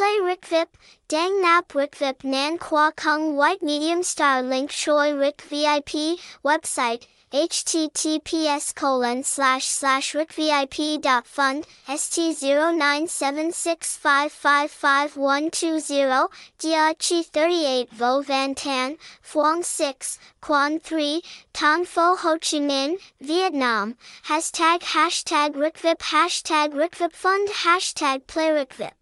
Play Rikvip, Dang Nap Rikvip Nan Qua Kung White Medium Star Link Choi Rik VIP, website, https colon slash slash rikvip.fund, st0976555120, Dia Chi 38 Vo Van Tan, Phuong 6, Quan 3, tang Pho Ho Chi Minh, Vietnam, hashtag hashtag Rikvip hashtag Rikvip Fund hashtag Play Rikvip